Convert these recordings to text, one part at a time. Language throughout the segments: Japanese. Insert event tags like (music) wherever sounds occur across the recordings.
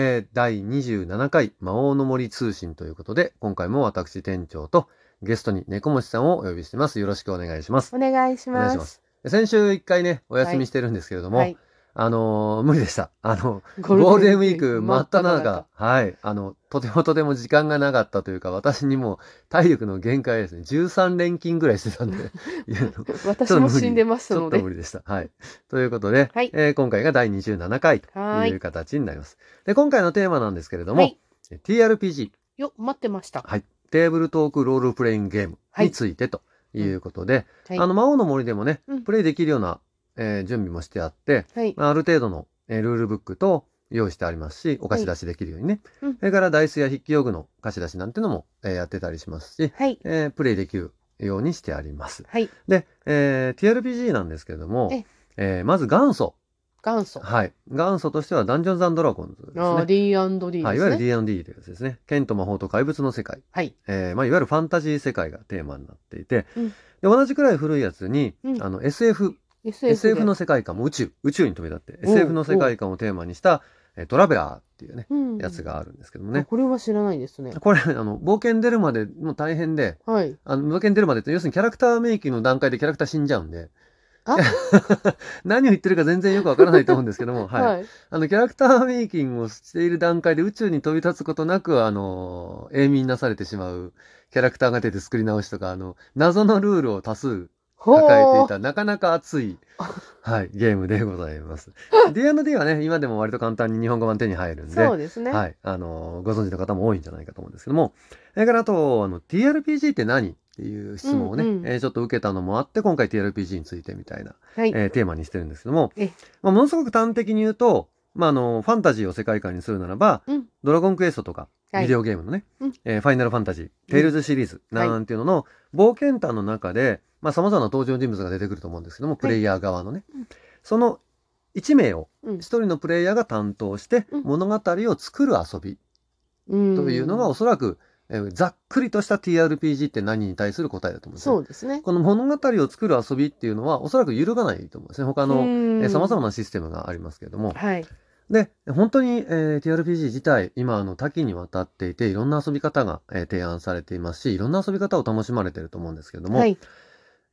えー第27回魔王の森通信ということで、今回も私店長とゲストに猫持さんをお呼びしてます。よろしくお願いします。お願いします。先週一回ね、お休みしてるんですけれども、はい。あのー無理でした。あの、ゴゴールデンウィーク真っ只中、はい。あの、とてもとても時間がなかったというか、私にも体力の限界ですね。13連勤ぐらいしてたんで、(laughs) 私も死んでますのでちょっと。無理でした。はい。ということで、はいえー今回が第27回とはいいう形になります。で、今回のテーマなんですけれども、はい。TRPG、よ、待ってました。はい。テーブルトークロールプレイングゲームについてということで、はい。あの、魔王の森でもね、うんプレイできるような、えー準備もしてあって、はい。まあある程度の、えールールブックと用意してありますし、お貸し出しできるようにね。うんそれからダイスや筆記用具の貸し出しなんてのも、えーやってたりしますし、はい。えープレイできるようにしてあります。はい。で、えー TRPG なんですけれどもえ、えーまず元祖。元祖。はい。元祖としてはダンジョンズドラゴンズですね。ああ、D&D はい、いわゆる。D&D というやつですね。剣と魔法と怪物の世界。はい。えーまあ、いわゆるファンタジー世界がテーマになっていて、うんで同じくらい古いやつに、うんあの SF、SF SF での世界観も宇宙、宇宙に飛び立って、SF の世界観をテーマにした、えートラベラーっていうね、うんやつがあるんですけどもあね。これは知らないですね。これ、あの、冒険出るまでもう大変で、はい。あの、冒険出るまでって、要するにキャラクターメイキングの段階でキャラクター死んじゃうんで、あ？(laughs) 何を言ってるか全然よくわからないと思うんですけども、はい。はい。あの、キャラクターメイキングをしている段階で宇宙に飛び立つことなく、あの、永眠なされてしまうキャラクターが出て作り直しとか、あの、謎のルールを多数抱えていた、なかなか熱い、(laughs) はい、ゲームでございます。(laughs) D&D はね、今でも割と簡単に日本語版手に入るんで、そうですね。はい、あの、ご存知の方も多いんじゃないかと思うんですけども、それからあと、あの、TRPG って何っていう質問をね、うんうんえーちょっと受けたのもあって、今回 TRPG についてみたいなはい。えーテーマにしてるんですけどもえ、まあ、ものすごく端的に言うと、まあ、あの、ファンタジーを世界観にするならば、うん。ドラゴンクエストとか、はい。ビデオゲームのね、うん。えーファイナルファンタジー、テイルズシリーズはい。なんていうのの、冒険譚の中で、まあ、様々な登場人物が出てくると思うんですけども、プレイヤー側のね、うん。その1名をうん。1人のプレイヤーが担当して、うん。物語を作る遊びうん。というのがおそらく、えーざっくりとした TRPG って何に対する答えだと思うんですねそうですね。この物語を作る遊びっていうのはおそらく揺るがないと思うんですね。他の、えー、様々な。なシステムがありますけれども。はい。で、本当に、えー TRPG 自体、今、あの、多岐にわたっていて、いろんな遊び方が、えー提案されていますし、いろんな遊び方を楽しまれていると思うんですけれども、はい。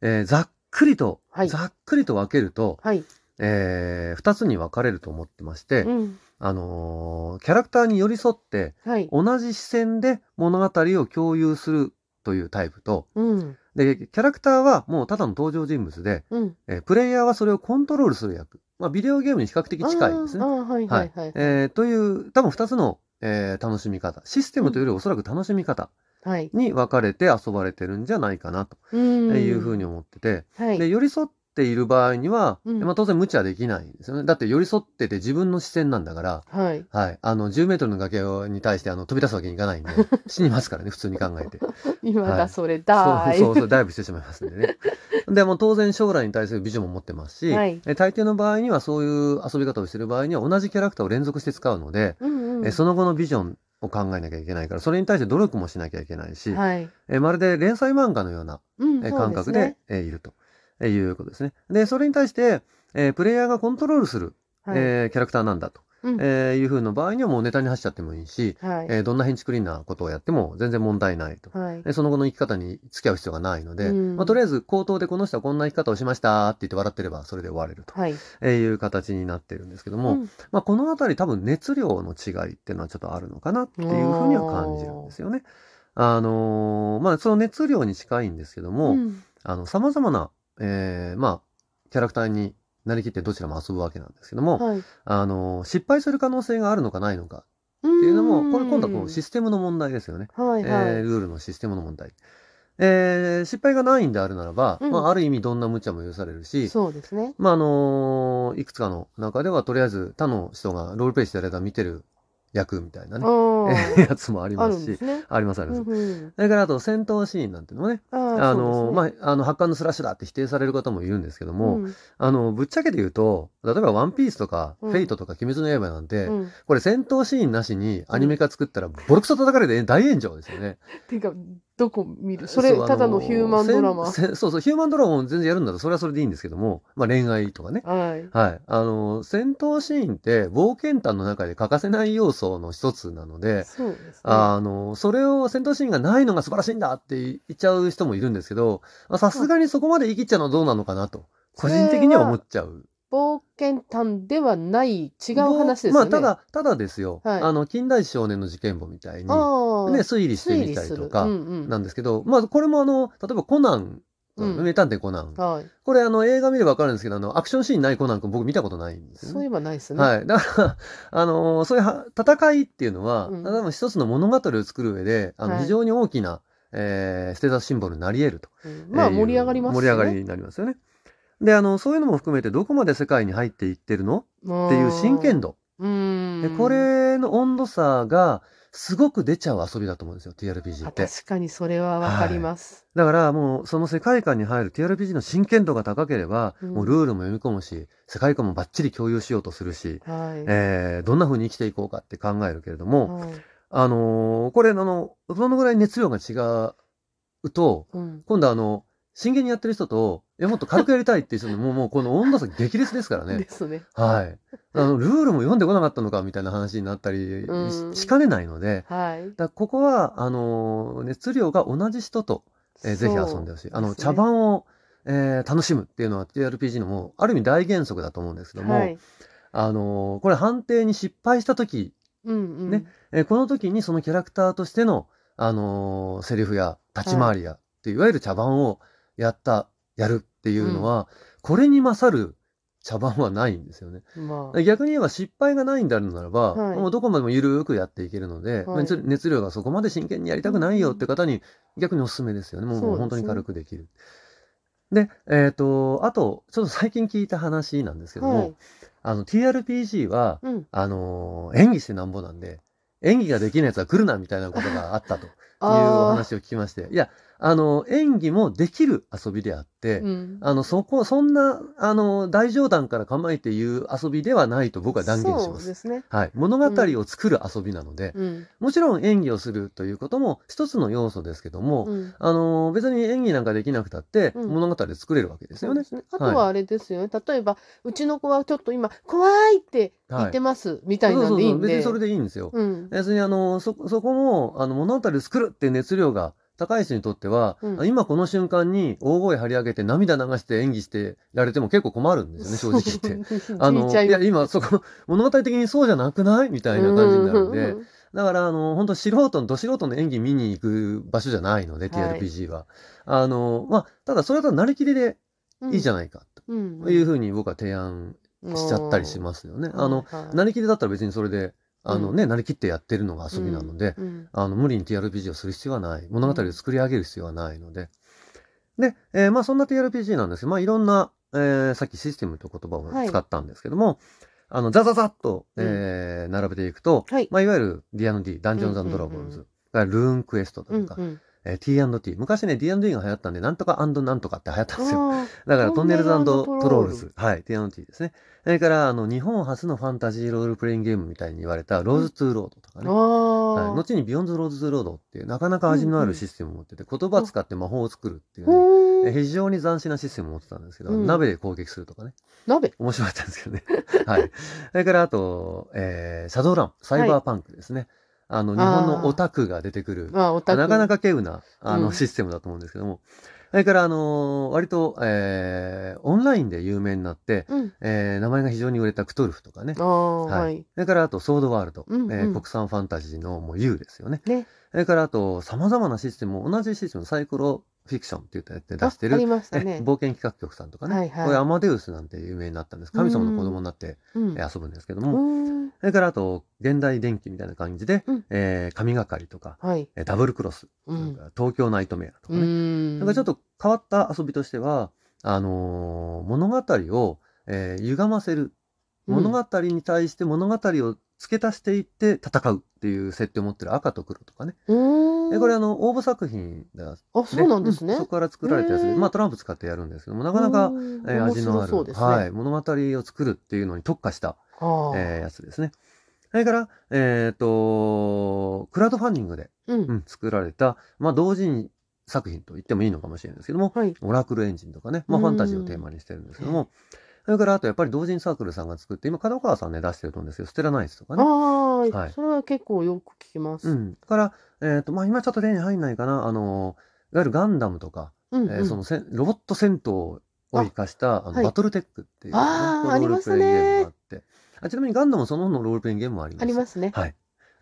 えーざっくりと、はいざっくりと分けると、はい。えー二つに分かれると思ってまして、うん。あのーキャラクターに寄り添って、はい。同じ視線で物語を共有するというタイプと、うん。で、キャラクターはもうただの登場人物で、うん。えープレイヤーはそれをコントロールする役。まあ、ビデオゲームに比較的近いですね。はいはいはい。えーという、多分二つの、えー楽しみ方。システムというよりおそらく楽しみ方はい。に分かれて遊ばれてるんじゃないかなとうん。いうふうに思ってて、はい。で、寄り添っている場合には、うんまあ、当然無茶できないんですよね。だって寄り添ってて自分の視線なんだから、はい。はい。あの、10メートルの崖に対してあの飛び出すわけにいかないんで、(laughs) 死にますからね、普通に考えて。今はいだそれだそうそうそう、ダイブしてしまいますんでね。でも当然将来に対するビジョンも持ってますし、はいえ大抵の場合にはそういう遊び方をしている場合には同じキャラクターを連続して使うので、うんうん。えその後のビジョンを考えなきゃいけないから、それに対して努力もしなきゃいけないし、はい。えまるで連載漫画のような、うん。え感覚でえいると、えいうことですね。で、それに対して、えプレイヤーがコントロールする、はい。えキャラクターなんだと、うんえいう風の場合にはもうネタに走っちゃってもいいし、はい。えどんな変築クリーンなことをやっても全然問題ないと。はい。でその後の生き方に付き合う必要がないので、うんまあ、とりあえず口頭でこの人はこんな生き方をしましたって言って笑ってればそれで終われるとはい。えいう形になってるんですけども、うんまあ、このあたり多分熱量の違いっていうのはちょっとあるのかなっていうふうには感じるんですよね。あのーまあその熱量に近いんですけども、うんあの様々な、えーまあキャラクターになりきってどちらも遊ぶわけなんですけども、はい。っあのー失敗する可能性があるのかないのかっていうのも、これ今度はこうシステムの問題ですよね。はいえーはい。ルールのシステムの問題。えー失敗がないんであるならば、うんまあ、ある意味どんな無茶も許されるし、そうですね。まあ、あのーいくつかの中では、とりあえず他の人がロールプレイしてる間見てる役みたいなね。(laughs) やつもありますし、ね。ありますありうます。んうんそれからあと戦闘シーンなんていうのもね、あのーまあ、あの、発汗のスラッシュだって否定される方もいるんですけども、うんあの、ぶっちゃけて言うと、例えばワンピースとか、うんフェイトとか鬼滅の刃なんて、うんこれ戦闘シーンなしにアニメ化作ったらボロクソ叩かれて大炎上ですよね。(laughs) ていうか、どこ見る？それ、ただのヒューマンドラマ？そうそう、ヒューマンドラマを全然やるんだったら、それはそれでいいんですけども、まあ恋愛とかね。はい。はい。あの、戦闘シーンって冒険探の中で欠かせない要素の一つなので、そうですね。あの、それを戦闘シーンがないのが素晴らしいんだって言っちゃう人もいるんですけど、まあさすがにそこまで言い切っちゃうのはどうなのかなと、個人的には思っちゃう。冒険探ではない違う話ですよね。まあ、ただ、ただですよ。はいあの、近代史少年の事件簿みたいに、ね、推理して推み。たりとかうん、うん。なんですけど、まあ、これもあの、例えばコナン、うん名探偵コナン。はい。これあの、映画見ればわかるんですけど、あの、アクションシーンないコナン君僕見たことないんですよね。そういえばないですね。はい。だから、(laughs) あのそういうは戦いっていうのは、うん多分一つの物語を作る上で、あの、はい非常に大きな、えーステータスシンボルになり得ると。うんまあ盛り上がります盛り上がりになりますよね。で、あの、そういうのも含めてどこまで世界に入っていってるの？っていう真剣。度。でこれの温度差がすごく出ちゃう遊びだと思うんですよ、TRPG あって。確かにそれはわかります。だからもうその世界観に入る TRPG の真剣度が高ければ、うんもうルールも読み込むし、世界観もバッチリ共有しようとするし、はい。えーどんな風に生きていこうかって考えるけれども、はいあのーこれあの、どのぐらい熱量が違うと、うん今度あの、真剣にやってる人と、いや、もっと軽くやりたいっていう人の、もう、もうこの温度差激烈ですからねで。すね。はい。あの、ルールも読んでこなかったのかみたいな話になったりうんししかねないので、はい。だここは、あのー熱量が同じ人と、えーぜひ遊んでほしい。あの、茶番番を、えー楽しむっていうのは TRPG のもう、ある意味大原則だと思うんですけども、はい。あのーこれ判定に失敗した時うんうん。ねえーこの時にそのキャラクターとしての、あのーセリフや立ち回りや、っていういわゆる茶番をやった、やるっていうのは、これに勝る茶番はないんですよね。まあ。逆に言えば失敗がないんであるならば、はいもうどこまでもゆるーくやっていけるので、はい熱熱量がそこまで真剣にやりたくないよって方に逆におすすめですよね。もうそう本当に軽くできる。で、えっ、と、あと、ちょっと最近聞いた話なんですけども、はい。あの、TRPG は、うん。あのー演技してなんぼなんで、演技ができないやつは来るなみたいなことがあったという話を聞きまして、いや、あの、演技もできる遊びであって、ーうん。あの、そこ、そんな、あの、大冗談から構えて言う遊びではないと僕は断言します。すね。はい。物語を作る遊びなので、うん。もちろん演技をするということも一つの要素ですけども、うん。あの、別に演技なんかできなくたって、うん物語で作れるわけですよね。ね。あとはあれですよね。例えば、うちの子はちょっと今、怖いって言ってます、みたいなんでいいんで。別にそれでいいんですよ。うん。別にあの、そ、そこも、あの、物語を作るって熱量が高い人にとっては、うん今この瞬間に大声張り上げて涙流して演技してられても結構困るんですよね、(laughs) 正直言って。(laughs) あの、いや、今そこ、物語的にそうじゃなくないみたいな感じになるんで、だから、あの、本当素人の、ど素人の演技見に行く場所じゃないので、はい TRPG は。あの、まあ、ただそれだとなりきりでいいじゃん。ないか、うん。というふうに僕は提案しちゃったりしますよね。あの、はいなりきりだったら別にそれで、あのうん。ね、なりきってやってるのが遊びなので、うん。あの、無理に TRPG をする必要はない。物語を作り上げる必要はないので。で、えーまあそんな TRPG なんです。けど、まあいろんな、えーさっきシステムという言葉を使ったんですけども、あの、ザザザッと、えー並べていくと、はい。まあいわゆる D&D、ダンジョンズドラゴンズ、うん。うんがルーンクエストだとか、うんうん。えー T&T。昔ね、D&D が流行ったんで、なんとかなんとかって流行ったんですよ。あだから、トンネルズトロールズ。はい、T&T ですね。それから、あの、日本初のファンタジーロールプレイングゲームみたいに言われた、ローズ・トゥ・ロードとかあ。ね。あはい、あ。後にビヨンド・ローズ・トゥ・ロードっていう、なかなか味のあるシステムを持ってて、言葉を使って魔法を作るっていうね、非常に斬新なシステムを持ってたんですけど、うん鍋で攻撃するとかね、鍋。面白かったんですけどね。はい。それから、あと、えー、シャドウラン、サイバーパンクですね。あの、日本のオタクが出てくる、あ。なかなか稀有な、あの、うんシステムだと思うんですけども、それから、あのー割と、えー、オンラインで有名になって、うん。えー、名前が非常に売れたクトルフとかねはいはい。それから、あと、ソードワールド、うんうんえー国産ファンタジーのもう U ですよね。ね。それから、あと、様々なシステムを、同じシステム、サイクロフィクションって言ったやつで出してる、ね。え冒険企画局さんとかね。はいはいこれ、アマデウスなんて有名になったんです。神様の子供になって、遊ぶんですけどうも。ん。それから、あと、現代電気みたいな感じで、うんえー神がかりとか、はい。えーダブルクロス、うん東京ナイトメアとかうね。ん。なんかちょっと変わった遊びとしては、あのー物語を、えー歪ませる。物語に対して物語を付け足していって戦うっていう設定を持ってる赤と黒とかね。うん。でこれあの、応募作品だ。あ、そうなんですね。そこから作られたやつで、まあトランプ使ってやるんですけども、なかなか、えー味のある、白そうですね。はい、物語を作るっていうのに特化した、えーやつですね。そそれから、えっ、と、クラウドファンディングで、うん。うん、作られた、まあ、同人作品と言ってもいいのかもしれないですけども、はい。オラクルエンジンとかね、まあ、うんファンタジーをテーマにしてるんですけども、それからあとやっぱり同人サークルさんが作って、今、角川さんね、出してると思うんですよ。ステラナイツとかね。ああ、はいそれは結構よく聞きます。うんうん。だから、えっ、と、まあ、今ちょっと手に入んないかな、あの、いわゆるガンダムとか、うん。えーそのせんロボット戦闘を生かした、あのはいバトルテックっていう、ね、プレイゲームがあって。あちなみにガンダムそのもののロールプレイゲームもあります。ありますね。はい。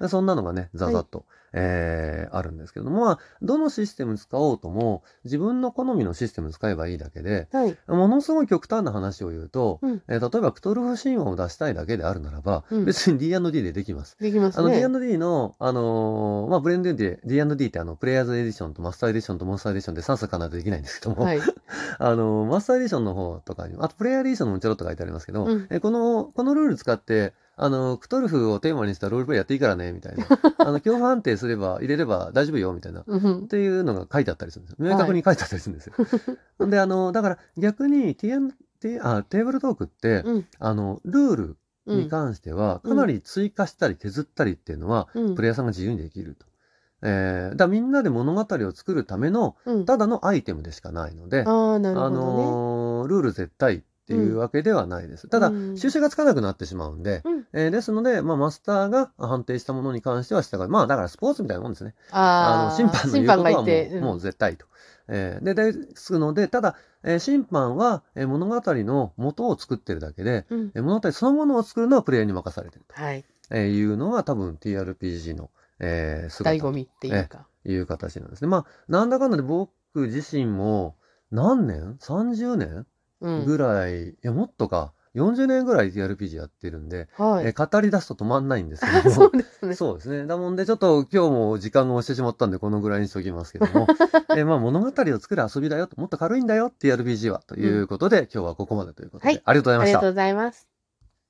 そんなのがね、ざざっと、えーあるんですけれども、まあ、どのシステム使おうとも、自分の好みのシステム使えばいいだけで、はい。ものすごい極端な話を言うと、うんえー例えばクトルフ神話を出したいだけであるならば、うん別に D&D でできます。あのできますね。D&D の、あのーまあ、ブレンドで D&D ってあの、プレイヤーズエディションとマスターエディションとモンスターエディションで3冊かないとできないんですけども、はい。(laughs) あの、マスターエディションの方とかにも、あとプレイヤーエディションのもちょろっと書いてありますけど、うんえこの、このルール使って、あの、クトルフをテーマにしたロールプレイやっていいからね、みたいな。(laughs) あの、恐怖判定すれば、入れれば大丈夫よ、みたいな。っうん。ていうのが書いてあったりするんですよ。明確に書いてあったりするんですよ。(laughs) で、あの、だから逆に TNT、あ、テーブルトークって、うん。あの、ルールうん。に関しては、うんかなり追加したり削ったりっていうのは、うんプレイヤーさんが自由にできると。えー、だみんなで物語を作るための、うん。ただのアイテムでしかないので、ああ、なるあほどね。のールール絶対っていうわけではないです。ただ、うん収集がつかなくなってしまうんで、うんえーですので、まあ、マスターが判定したものに関しては従う。まあ、だからスポーツみたいなもんですね。あああ、の審判の言う審ことはも判がいて。うもう絶対と。えーで、ですので、ただ、えー審判は、えー物語の元を作ってるだけで、うん。えー物語そのものを作るのはプレイヤーに任されてるはい。というのが多分 TRPG の、えー姿と醍醐味っていうか。いう形なんですね。まあ、なんだかんだで僕自身も何年 ?30 年？うん。ぐらい、いや、もっとか、40年ぐらい TRPG やってるんで、はい。えー語り出すと止まんないんですけあど (laughs) そうも。ですね。そうですね。だもんで、ちょっと今日も時間が押してしまったんで、このぐらいにしておきますけども。(laughs) えーまあ、物語を作る遊びだよと、もっと軽いんだよ、TRPG は。ということで、今日はここまでということで、はいありがとうございましたありがとう。ございます。